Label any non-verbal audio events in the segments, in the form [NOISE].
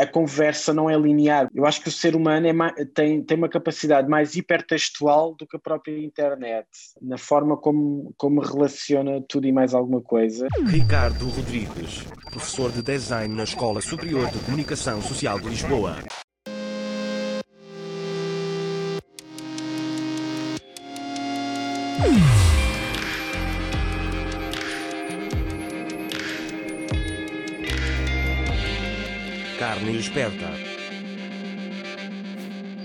a conversa não é linear. Eu acho que o ser humano é mais, tem, tem uma capacidade mais hipertextual do que a própria internet, na forma como, como relaciona tudo e mais alguma coisa. Ricardo Rodrigues, professor de design na Escola Superior de Comunicação Social de Lisboa. Carne esperta.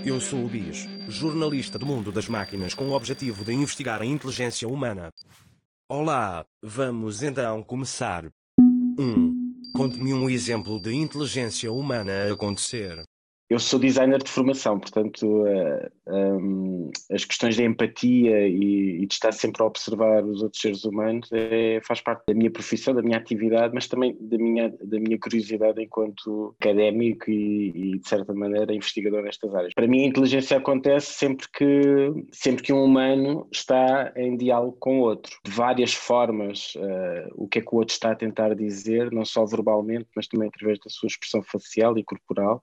Eu sou o Bis, jornalista do mundo das máquinas com o objetivo de investigar a inteligência humana. Olá, vamos então começar. 1. Um, Conte-me um exemplo de inteligência humana a acontecer. Eu sou designer de formação, portanto, uh, eh, um, as questões de empatia e, e, de estar sempre a observar os outros seres humanos é, faz parte da minha profissão, da minha atividade, mas também da minha, da minha curiosidade enquanto académico e, e, de certa maneira, investigador nestas áreas. Para mim, a inteligência acontece sempre que, sempre que um humano está em diálogo com o outro, de várias formas. Uh, o que é que o outro está a tentar dizer, não só verbalmente, mas também através da sua expressão facial e corporal.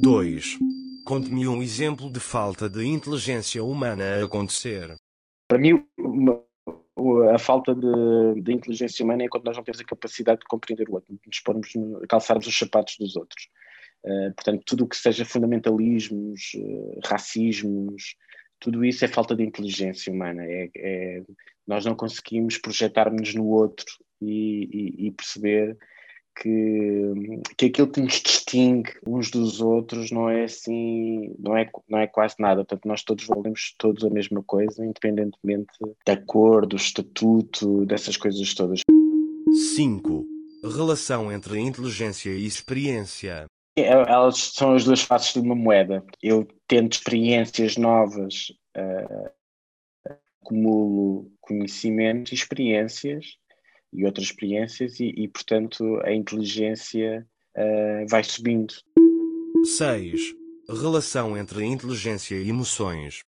2. Conte-me um exemplo de falta de inteligência humana a acontecer. Para mim, a falta de, de, inteligência humana é quando nós não temos a capacidade de compreender o outro, nos pormos, calçarmos os sapatos dos outros. Uh, portanto, tudo o que seja fundamentalismos, uh, racismos, tudo isso é falta de inteligência humana. É, é nós não conseguimos projetar-nos no outro e, e, e perceber que, que aquilo que nos distingue uns dos outros não é assim, não é, não é quase nada. Portanto, nós todos valemos todos a mesma coisa, independentemente da cor, do estatuto, dessas coisas todas. 5. Relação entre inteligência e experiência. É, elas são as duas faces de uma moeda. Eu tento experiências novas, uh, acumulo conhecimento e experiências e outras experiências e, e portanto, a inteligência uh, vai subindo. 6. Relação entre inteligência e emoções.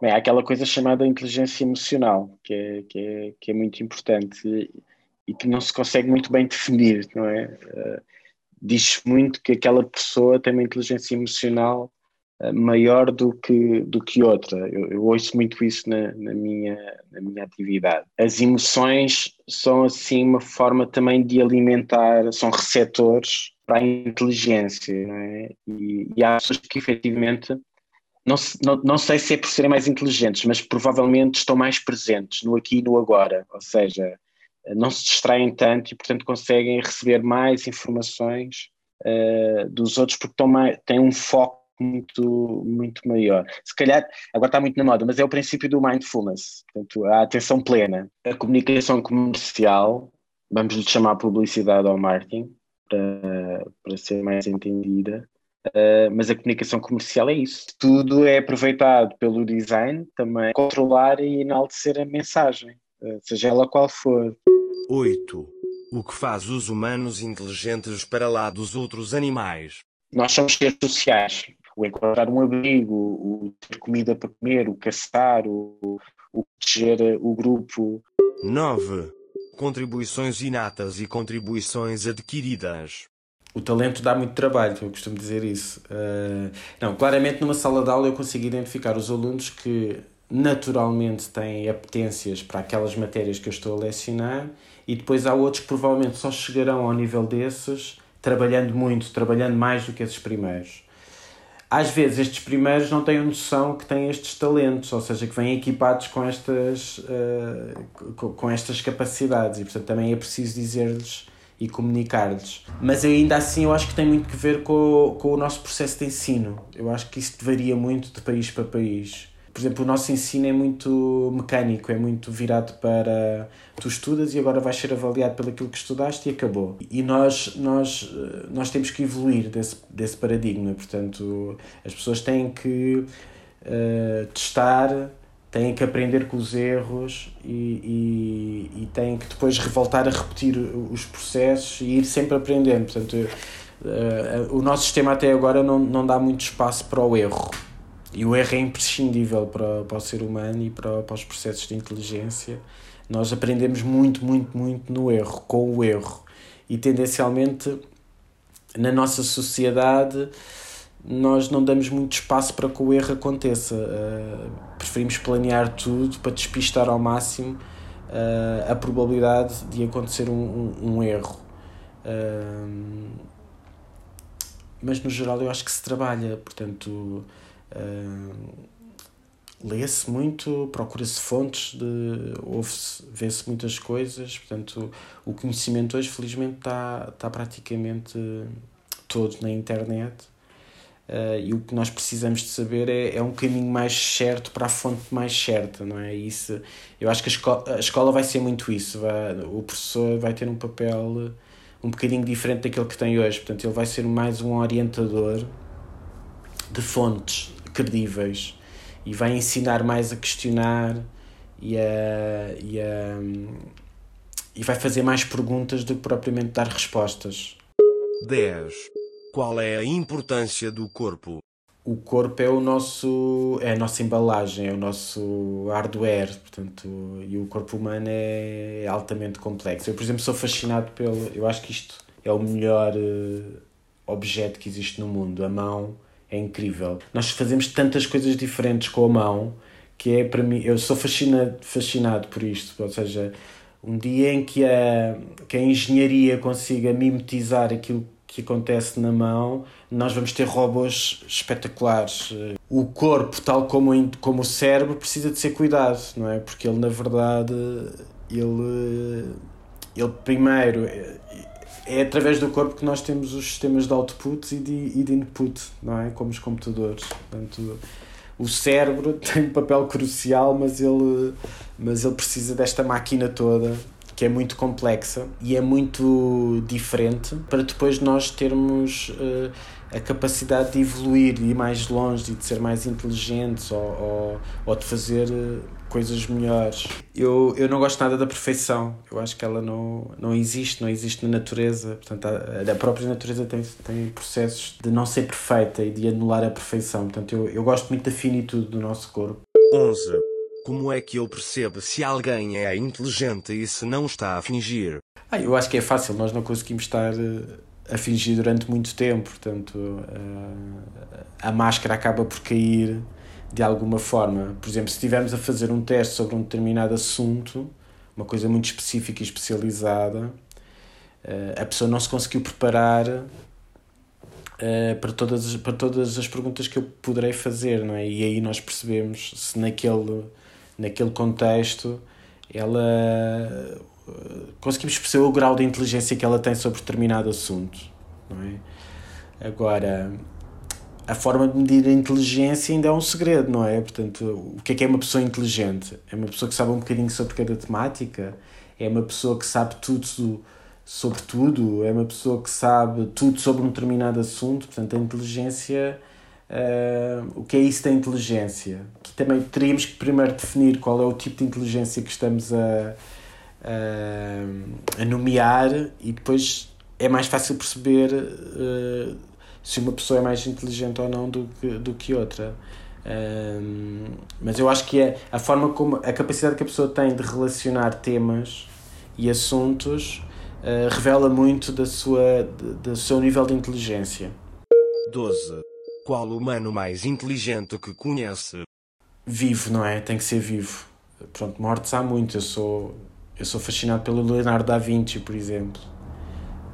Bem, há aquela coisa chamada inteligência emocional, que é, que é, que é muito importante e, e que não se consegue muito bem definir, não é? Uh, Diz-se muito que aquela pessoa tem uma inteligência emocional eh, maior do que, do que outra. Eu, eu ouço muito isso na, na, minha, na minha atividade. As emoções são, assim, uma forma também de alimentar, são receptores para a inteligência, não é? E, e há pessoas que efetivamente, não, não, não sei se é por serem mais inteligentes, mas provavelmente estão mais presentes no aqui e no agora, ou seja, não se distraem tanto e, portanto, conseguem receber mais informações uh, dos outros porque mais, têm um foco muito, muito maior. Se calhar, agora está muito na moda, mas é o princípio do mindfulness, portanto, a atenção plena. A comunicação comercial, vamos lhe chamar publicidade ou marketing, para, para ser mais entendida, uh, mas a comunicação comercial é isso. Tudo é aproveitado pelo design também, controlar e enaltecer a mensagem, uh, seja ela qual for. 8. O que faz os humanos inteligentes para lá dos outros animais? Nós somos seres sociais o encontrar um abrigo, o ter comida para comer, o caçar, o, o proteger o grupo. 9. Contribuições inatas e contribuições adquiridas. O talento dá muito trabalho, eu costumo dizer isso. Uh, não, claramente numa sala de aula eu consigo identificar os alunos que naturalmente têm apetências para aquelas matérias que eu estou a lecionar e depois há outros que provavelmente só chegarão ao nível desses trabalhando muito, trabalhando mais do que esses primeiros às vezes estes primeiros não têm noção que têm estes talentos, ou seja, que vêm equipados com estas, uh, com estas capacidades e, portanto, também é preciso dizer-lhes e comunicar-lhes. Mas ainda assim eu acho que tem muito que ver com, com o nosso processo de ensino. Eu acho que isso varia muito de país para país por exemplo, o nosso ensino é muito mecânico, é muito virado para tu estudas e agora vais ser avaliado pelo aquilo que estudaste e acabou. E nós, nós, nós temos que evoluir desse, desse paradigma, portanto, as pessoas têm que uh, testar, têm que aprender com os erros e, e, e têm que depois voltar a repetir os processos e ir sempre aprendendo. Portanto, uh, o nosso sistema até agora não, não dá muito espaço para o erro e o erro é imprescindível para, para o ser humano e para, para os processos de inteligência. Nós aprendemos muito, muito, muito no erro, com o erro. E tendencialmente na nossa sociedade nós não damos muito espaço para que o erro aconteça. Uh, preferimos planear tudo para despistar ao máximo uh, a probabilidade de acontecer um, um, um erro. Uh, mas no geral eu acho que se trabalha, portanto lê-se muito, procura-se fontes, de, ouve-se, vê-se muitas coisas, portanto o conhecimento hoje felizmente está, está praticamente todo na internet. Uh, e o que nós precisamos de saber é, é um caminho mais certo para a fonte mais certa, não é? Isso, eu acho que a escola, a escola vai ser muito isso, vai, o professor vai ter um papel um bocadinho diferente daquele que tem hoje, portanto ele vai ser mais um orientador de fontes credíveis e vai ensinar mais a questionar e a, e, a, e vai fazer mais perguntas do que propriamente dar respostas. 10. Qual é a importância do corpo? O corpo é o nosso é a nossa embalagem, é o nosso hardware, portanto, e o corpo humano é altamente complexo. Eu, por exemplo, sou fascinado pelo, eu acho que isto é o melhor uh, objeto que existe no mundo, a mão é incrível. Nós fazemos tantas coisas diferentes com a mão que é para mim, eu sou fascinado, fascinado por isto, ou seja, um dia em que a, que a engenharia consiga mimetizar aquilo que acontece na mão, nós vamos ter robôs espetaculares. O corpo, tal como, como o cérebro, precisa de ser cuidado, não é? Porque ele, na verdade, ele, ele primeiro é através do corpo que nós temos os sistemas de output e de, e de input, não é? Como os computadores. Portanto, o cérebro [LAUGHS] tem um papel crucial, mas ele, mas ele precisa desta máquina toda que é muito complexa e é muito diferente para depois nós termos uh, a capacidade de evoluir e ir mais longe e de ser mais inteligentes ou, ou, ou de fazer uh, coisas melhores. Eu, eu não gosto nada da perfeição, eu acho que ela não, não existe, não existe na natureza. Portanto, a, a própria natureza tem, tem processos de não ser perfeita e de anular a perfeição. Portanto, eu, eu gosto muito da finitude do nosso corpo. 11. Como é que eu percebo se alguém é inteligente e se não está a fingir? Ah, eu acho que é fácil, nós não conseguimos estar eh, a fingir durante muito tempo, portanto, eh, a máscara acaba por cair de alguma forma. Por exemplo, se estivermos a fazer um teste sobre um determinado assunto, uma coisa muito específica e especializada, eh, a pessoa não se conseguiu preparar para, todas, para todas as perguntas que eu poderei fazer, não é? E aí nós percebemos se naquele naquele contexto, ela conseguimos perceber o grau de inteligência que ela tem sobre determinado assunto, não é? Agora, a forma de medir a inteligência ainda é um segredo, não é? Portanto, o que é que é uma pessoa inteligente? É uma pessoa que sabe um bocadinho sobre cada temática? É uma pessoa que sabe tudo sobre tudo? É uma pessoa que sabe tudo sobre um determinado assunto? Portanto, a inteligência Uh, o que é isso da inteligência? Que também teríamos que primeiro definir qual é o tipo de inteligência que estamos a, a, a nomear e depois é mais fácil perceber uh, se uma pessoa é mais inteligente ou não do que, do que outra. Uh, mas eu acho que é a forma como a capacidade que a pessoa tem de relacionar temas e assuntos revela muito da sua, de, do seu nível de inteligência. 12. Qual humano mais inteligente que conhece? Vivo, não é? Tem que ser vivo. Pronto, mortes há muito. Eu sou, eu sou fascinado pelo Leonardo da Vinci, por exemplo.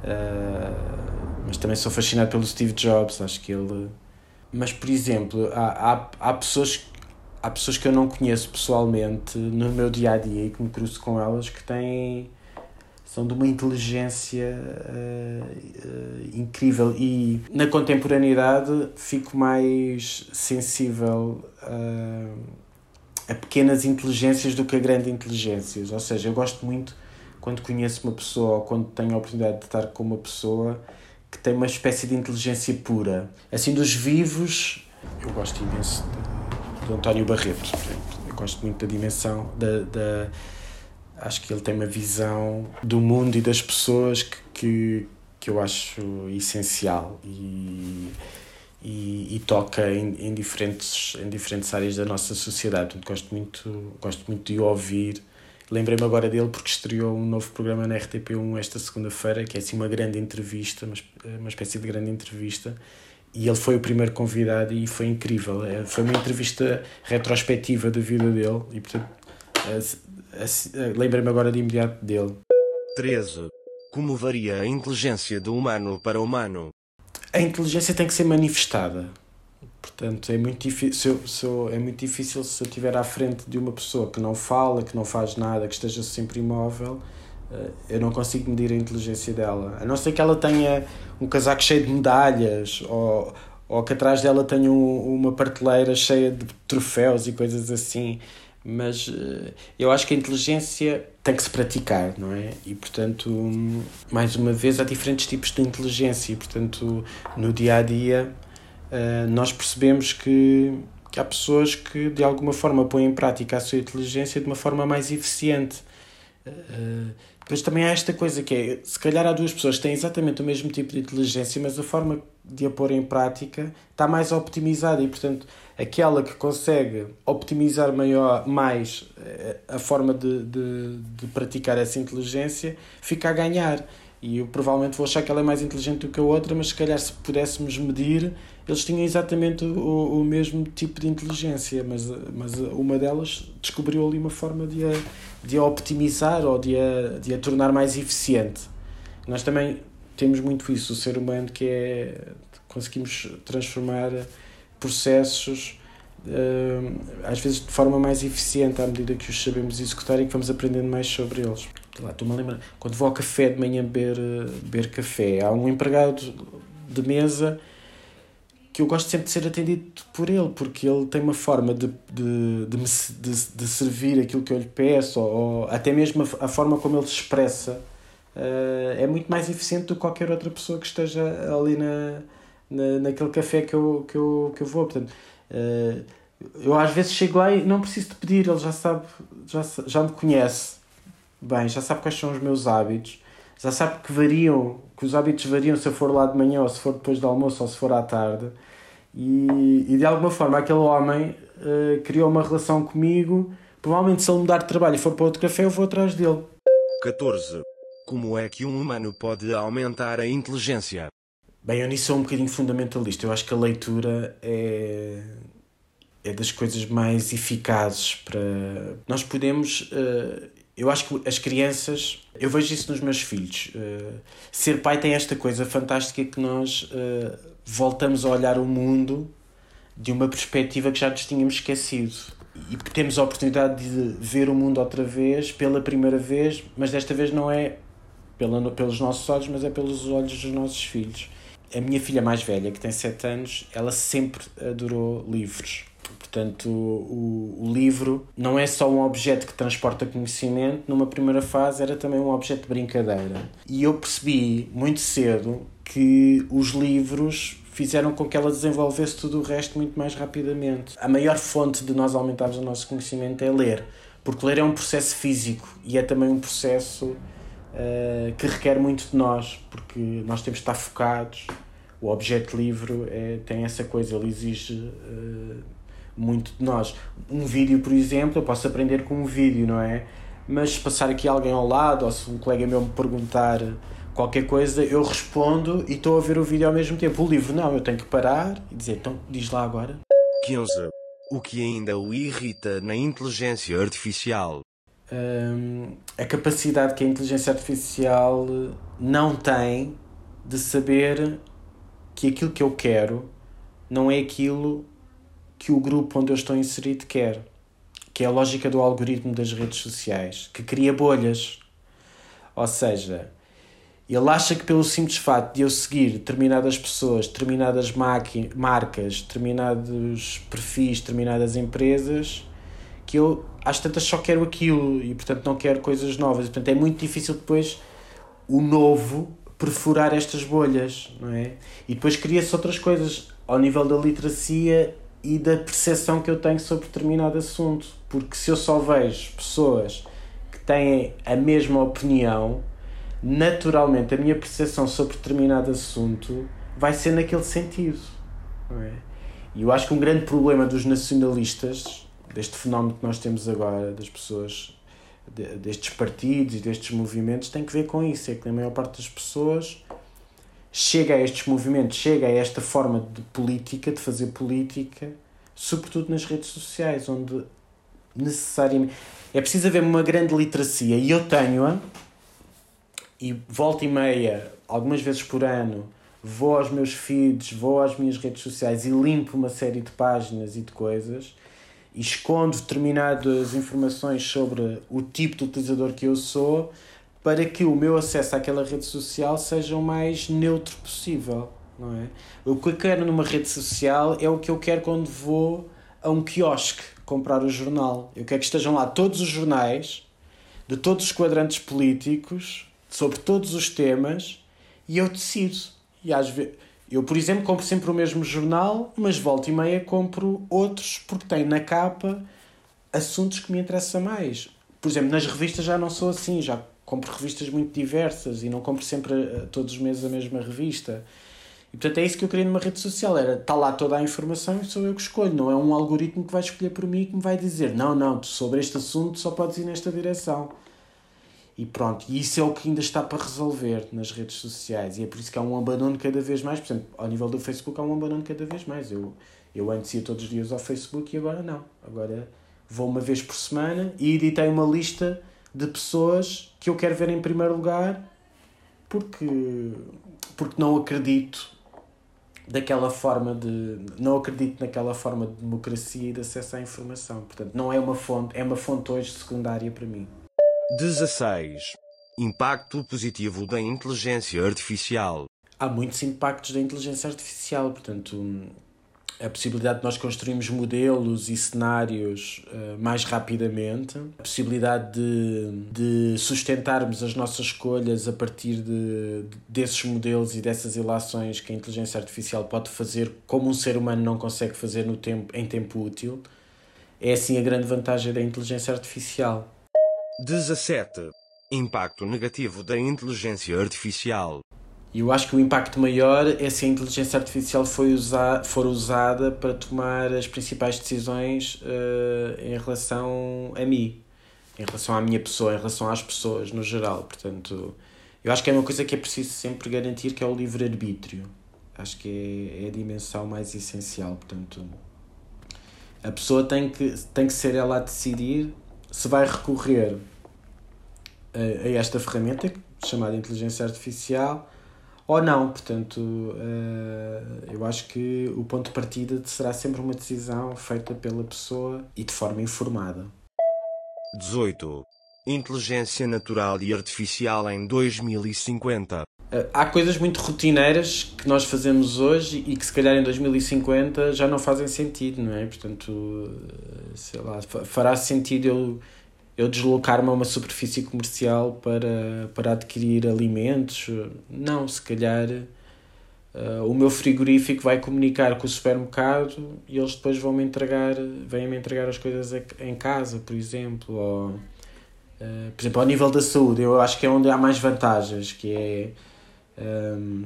Uh, mas também sou fascinado pelo Steve Jobs. Acho que ele. Mas, por exemplo, há, há, há, pessoas, há pessoas que eu não conheço pessoalmente no meu dia a dia e que me cruzo com elas que têm são de uma inteligência uh, uh, incrível e na contemporaneidade fico mais sensível uh, a pequenas inteligências do que a grandes inteligências. Ou seja, eu gosto muito quando conheço uma pessoa ou quando tenho a oportunidade de estar com uma pessoa que tem uma espécie de inteligência pura. Assim, dos vivos, eu gosto imenso de, de António Barreto, por exemplo. Eu gosto muito da dimensão da, da acho que ele tem uma visão do mundo e das pessoas que, que, que eu acho essencial e, e, e toca em, em, diferentes, em diferentes áreas da nossa sociedade. Portanto, gosto muito, gosto muito de ouvir lembrei-me agora dele porque estreou um novo programa na RTP1 esta segunda-feira, que é assim uma grande entrevista, uma, uma espécie de grande entrevista, e ele foi o primeiro convidado e foi incrível. É, foi uma entrevista retrospectiva da vida dele e, portanto, lembrei-me agora de imediato dele. 13. Como varia a inteligência do humano para o humano? A inteligência tem que ser manifestada. Portanto, é muito difícil se eu, se eu, é muito difícil se eu estiver à frente de uma pessoa que não fala, que não faz nada, que esteja sempre imóvel, eh, eu não consigo medir a inteligência dela. A não ser que ela tenha um casaco cheio de medalhas ou, ou que atrás dela tenha um, uma prateleira cheia de troféus e coisas assim. Mas eh, eu acho que a inteligência tem que se praticar, não é? E portanto, mais uma vez, há diferentes tipos de inteligência e portanto, no dia a dia, eh, nós percebemos que, que há pessoas que de alguma forma põem em prática a sua inteligência de uma forma mais eficiente. Depois também há esta coisa que é, se calhar há duas pessoas que têm exatamente o mesmo tipo de inteligência, mas a forma de a pôr em prática está mais optimizada e, portanto, aquela que consegue optimizar maior, mais eh, a forma de, de, de praticar essa inteligência fica a ganhar. E eu provavelmente vou achar que ela é mais inteligente do que a outra, mas se calhar se pudéssemos medir, eles tinham exatamente o, o mesmo tipo de inteligência, mas, mas uma delas descobriu ali uma forma de a, de a optimizar ou de a, de a tornar mais eficiente. Nós também temos muito isso, o ser humano que é conseguimos transformar processos uh, às vezes de forma mais eficiente à medida que os sabemos executar e que vamos aprendendo mais sobre eles. Estou-me a lembrar, quando vou ao café de manhã beber, beber café, há um empregado de mesa que eu gosto sempre de ser atendido por ele, porque ele tem uma forma de, de, de, de, de servir aquilo que eu lhe peço, ou, ou até mesmo a, a, forma como ele se expressa, uh, é muito mais eficiente do que qualquer outra pessoa que esteja ali na, na, naquele café que eu, que eu, que eu vou. Portanto, uh, eu às vezes chego lá e não preciso de pedir, ele já sabe, já, já me conhece bem, já sabe quais são os meus hábitos, já sabe que variam, que os hábitos variam se eu for lá de manhã ou se for depois do almoço ou se for à tarde. E, e de alguma forma aquele homem uh, criou uma relação comigo. Provavelmente se ele mudar de trabalho e for para outro café, eu vou atrás dele. 14. Como é que um humano pode aumentar a inteligência? Bem, eu nisso sou um bocadinho fundamentalista. Eu acho que a leitura é, é das coisas mais eficazes para. Nós podemos. Uh, eu acho que as crianças. Eu vejo isso nos meus filhos. Uh, ser pai tem esta coisa fantástica que nós uh, voltamos a olhar o mundo de uma perspectiva que já nos tínhamos esquecido. E porque temos a oportunidade de ver o mundo outra vez, pela primeira vez, mas desta vez não é pela, pelos nossos olhos, mas é pelos olhos dos nossos filhos a minha filha mais velha, que tem 7 anos, ela sempre adorou livros. Portanto, o, o livro não é só um objeto que transporta conhecimento, numa primeira fase era também um objeto de brincadeira. E eu percebi muito cedo que os livros fizeram com que ela desenvolvesse tudo o resto muito mais rapidamente. A maior fonte de nós aumentarmos o nosso conhecimento é ler, porque ler é um processo físico e é também um processo uh, que requer muito de nós, porque nós temos de estar focados. O objeto livro é, tem essa coisa, ele exige uh, muito de nós. Um vídeo, por exemplo, eu posso aprender com um vídeo, não é? Mas se passar aqui alguém ao lado, ou se um colega meu me perguntar qualquer coisa, eu respondo e estou a ver o vídeo ao mesmo tempo. O livro não, eu tenho que parar e dizer, então diz lá agora. 15. O que ainda o irrita na inteligência artificial? um, a capacidade que a inteligência artificial não tem de saber que aquilo que eu quero não é aquilo que o grupo onde eu estou inserido quer. Que é a lógica do algoritmo das redes sociais, que cria bolhas. Ou seja, ele acha que pelo simples fato de eu seguir determinadas pessoas, determinadas marcas, determinados perfis, determinadas empresas, que eu às tantas só quero aquilo e portanto não quero coisas novas. Portanto é muito difícil depois o novo perfurar estas bolhas, não é? E depois cria-se outras coisas ao nível da literacia e da percepção que eu tenho sobre determinado assunto. Porque se eu só vejo pessoas que têm a mesma opinião, naturalmente a minha percepção sobre determinado assunto vai ser naquele sentido. É? E eu acho que um grande problema dos nacionalistas deste fenómeno que nós temos agora, das pessoas de, destes partidos e destes movimentos tem que ver com isso, é que a maior parte das pessoas chega a estes movimentos, chega a esta forma de política, de fazer política, sobretudo nas redes sociais, onde necessariamente é preciso haver uma grande literacia. E eu tenho-a e volta e meia, algumas vezes por ano, vou aos meus feeds, vou às minhas redes sociais e limpo uma série de páginas e de coisas e escondo determinadas informações sobre o tipo de utilizador que eu sou para que o meu acesso àquela rede social seja o mais neutro possível, não é? O que eu quero numa rede social é o que eu quero quando vou a um quiosque comprar o jornal. Eu quero que estejam lá todos os jornais de todos os quadrantes políticos sobre todos os temas e eu decido. E às vezes eu, por exemplo, compro sempre o mesmo jornal, mas volta e meia compro outros porque tem na capa assuntos que me interessam mais. Por exemplo, nas revistas já não sou assim, já compro revistas muito diversas e não compro sempre uh, todos os meses a mesma revista. E portanto é isso que eu queria numa rede social, era está lá toda a informação e sou eu que escolho, não é um algoritmo que vai escolher por mim e que me vai dizer não, não, sobre este assunto só podes ir nesta direção. E pronto, e isso é o que ainda está para resolver nas redes sociais e é por isso que há um abandono cada vez mais, por exemplo, ao nível do Facebook há um abandono cada vez mais. Eu, eu antes ia todos os dias ao Facebook e agora não. Agora vou uma vez por semana e editei uma lista de pessoas que eu quero ver em primeiro lugar porque, porque não acredito daquela forma de não acredito naquela forma de democracia e de acesso à informação. Portanto não é uma fonte é uma fonte hoje secundária para mim. 16 impacto positivo da inteligência artificial. Há muitos impactos da inteligência artificial portanto a possibilidade de nós construirmos modelos e cenários uh, mais rapidamente, a possibilidade de, de sustentarmos as nossas escolhas a partir de, desses modelos e dessas ilações que a inteligência artificial pode fazer como um ser humano não consegue fazer no tempo, em tempo útil, é assim a grande vantagem da inteligência artificial. 17. Impacto negativo da inteligência artificial. E eu acho que o impacto maior é se a inteligência artificial foi usar, for usada para tomar as principais decisões uh, em relação a mim, em relação à minha pessoa, em relação às pessoas no geral. Portanto, eu acho que é uma coisa que é preciso sempre garantir, que é o livre-arbítrio. Acho que é, é a dimensão mais essencial. Portanto, a pessoa tem que, tem que ser ela a decidir se vai recorrer a, a esta ferramenta chamada inteligência artificial ou não. Portanto, uh, eu acho que o ponto de partida será sempre uma decisão feita pela pessoa e de forma informada. 18. Inteligência natural e artificial em 2050. Uh, há coisas muito rotineiras que nós fazemos hoje e que se calhar em 2050 já não fazem sentido, não é? Portanto, uh, sei lá, fará sentido eu eu deslocar-me a uma superfície comercial para, para adquirir alimentos. Não, se calhar uh, o meu frigorífico vai comunicar com o supermercado e eles depois vão me entregar, vêm-me entregar as coisas em casa, por exemplo. Ou, uh, por exemplo, ao nível da saúde, eu acho que é onde há mais vantagens, que é um,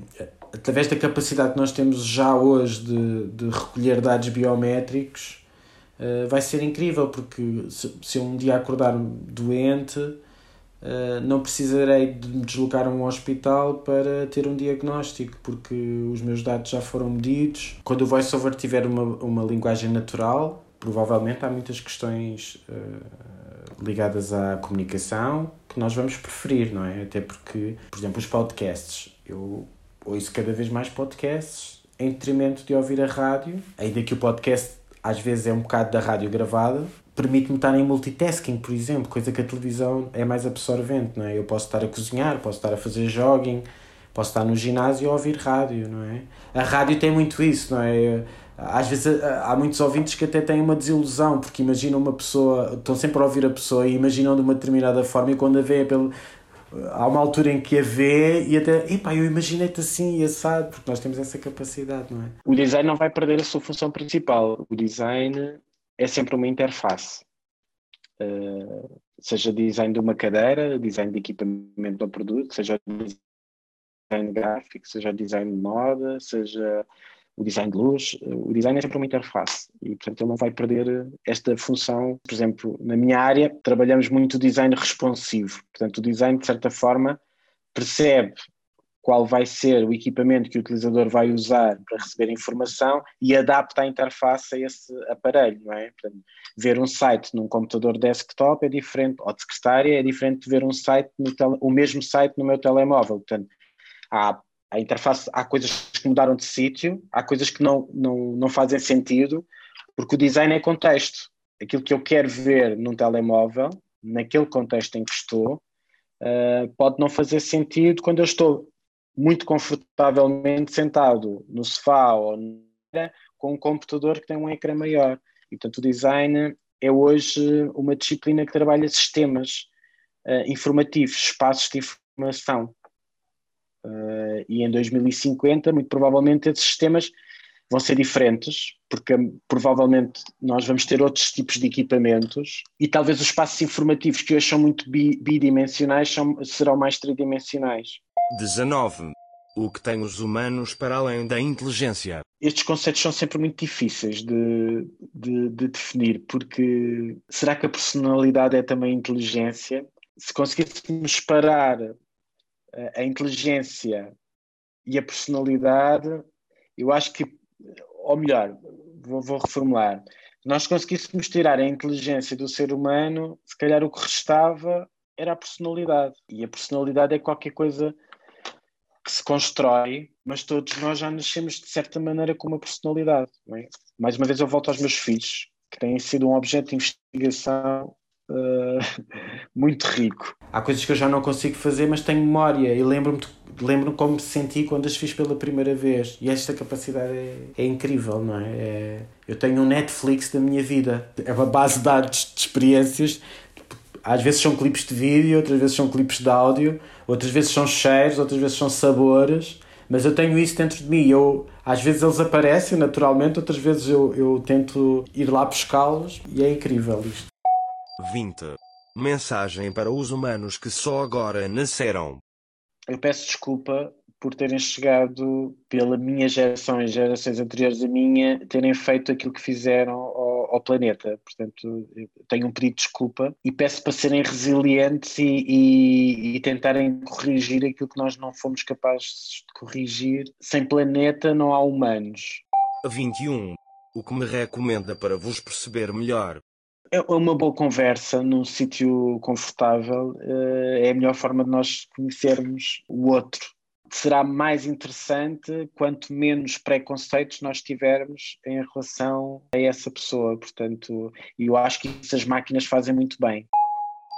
através da capacidade que nós temos já hoje de, de recolher dados biométricos uh, vai ser incrível, porque se, se eu um dia acordar doente, uh, não precisarei de me deslocar a um hospital para ter um diagnóstico, porque os meus dados já foram medidos. Quando o VoiceOver tiver uma, uma linguagem natural, provavelmente há muitas questões uh, ligadas à comunicação que nós vamos preferir, não é? Até porque, por exemplo, os podcasts. Eu ouço cada vez mais podcasts em detrimento de ouvir a rádio, ainda que o podcast às vezes é um bocado da rádio gravada, permite-me estar em multitasking, por exemplo, coisa que a televisão é mais absorvente, não é? Eu posso estar a cozinhar, posso estar a fazer jogging, posso estar no ginásio e ouvir rádio, não é? A rádio tem muito isso, não é? Às vezes há muitos ouvintes que até têm uma desilusão, porque imaginam uma pessoa, estão sempre a ouvir a pessoa e imaginam de uma determinada forma e quando a vê pelo, há uma altura em que a vê e até, epá, eu imaginei-te assim e assado, porque nós temos essa capacidade, não é? O design não vai perder a sua função principal. O design é sempre uma interface. Uh, seja design de uma cadeira, design de equipamento do produto, seja design gráfico, seja design de moda, seja o design de luz, o design é sempre uma interface e, portanto, ele não vai perder esta função. Por exemplo, na minha área, trabalhamos muito o design responsivo. Portanto, o design, de certa forma, percebe qual vai ser o equipamento que o utilizador vai usar para receber informação e adapta a interface a esse aparelho, não é? Portanto, ver um site num computador desktop é diferente, ou de secretária, é diferente de ver um site o mesmo site no meu telemóvel. Portanto, há a interface, há coisas que mudaram de sítio, há coisas que não, não, não fazem sentido, porque o design é contexto. Aquilo que eu quero ver num telemóvel, naquele contexto em que estou, uh, pode não fazer sentido quando eu estou muito confortavelmente sentado no sofá ou com um computador que tem um ecrã maior. E, portanto, o design é hoje uma disciplina que trabalha sistemas uh, informativos, espaços de informação. Uh, e em 2050, muito provavelmente, esses sistemas vão ser diferentes, porque um, provavelmente nós vamos ter outros tipos de equipamentos e talvez os espaços informativos que hoje são muito bi bidimensionais são, serão mais tridimensionais. 19. O que tem os humanos para além da inteligência? Estes conceitos são sempre muito difíceis de, de, de definir, porque será que a personalidade é também inteligência? Se conseguíssemos parar a inteligência e a personalidade, eu acho que, ou melhor, vou, vou reformular, nós conseguíssemos tirar a inteligência do ser humano, se calhar o que restava era a personalidade. E a personalidade é qualquer coisa que se constrói, mas todos nós já nascemos de certa maneira com uma personalidade. É? Mais uma vez eu volto aos meus filhos, que têm sido um objeto de investigação uh, [LAUGHS] muito rico. Há coisas que eu já não consigo fazer, mas tenho memória e lembro-me lembro como me senti quando as fiz pela primeira vez. E esta capacidade é, é incrível, não é? é? Eu tenho um Netflix da minha vida. É uma base de dados de experiências. Às vezes são clipes de vídeo, outras vezes são clipes de áudio, outras vezes são cheiros, outras vezes são sabores. Mas eu tenho isso dentro de mim. Eu, às vezes eles aparecem naturalmente, outras vezes eu, eu tento ir lá buscá-los e é incrível isto. 20. Mensagem para os humanos que só agora nasceram. Eu peço desculpa por terem chegado pela minha geração e gerações anteriores a minha, terem feito aquilo que fizeram ao, ao planeta. Portanto, tenho um pedido de desculpa e peço para serem resilientes e, e, e, tentarem corrigir aquilo que nós não fomos capazes de corrigir. Sem planeta não há humanos. 21. O que me recomenda para vos perceber melhor? É uma boa conversa num sítio confortável eh, é a melhor forma de nós conhecermos o outro. Será mais interessante quanto menos preconceitos nós tivermos em relação a essa pessoa. Portanto, eu acho que isso as máquinas fazem muito bem.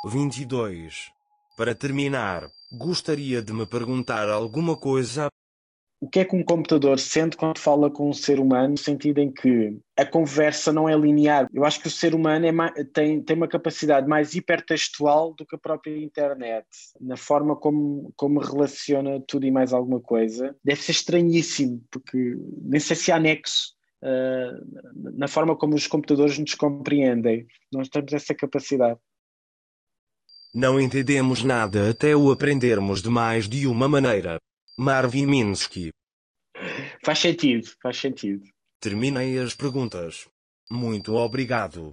22. Para terminar, gostaria de me perguntar alguma coisa o que é que um computador sente quando fala com um ser humano, no sentido em que a conversa não é linear. Eu acho que o ser humano é tem, tem uma capacidade mais hipertextual do que a própria internet, na forma como, como relaciona tudo e mais alguma coisa. Deve ser estranhíssimo, porque nem sei se há nexo uh, na forma como os computadores nos compreendem. Nós temos essa capacidade. Não entendemos nada até o aprendermos de mais de uma maneira. Marvin Minsky. Faz sentido, faz sentido. Terminei as perguntas. Muito obrigado.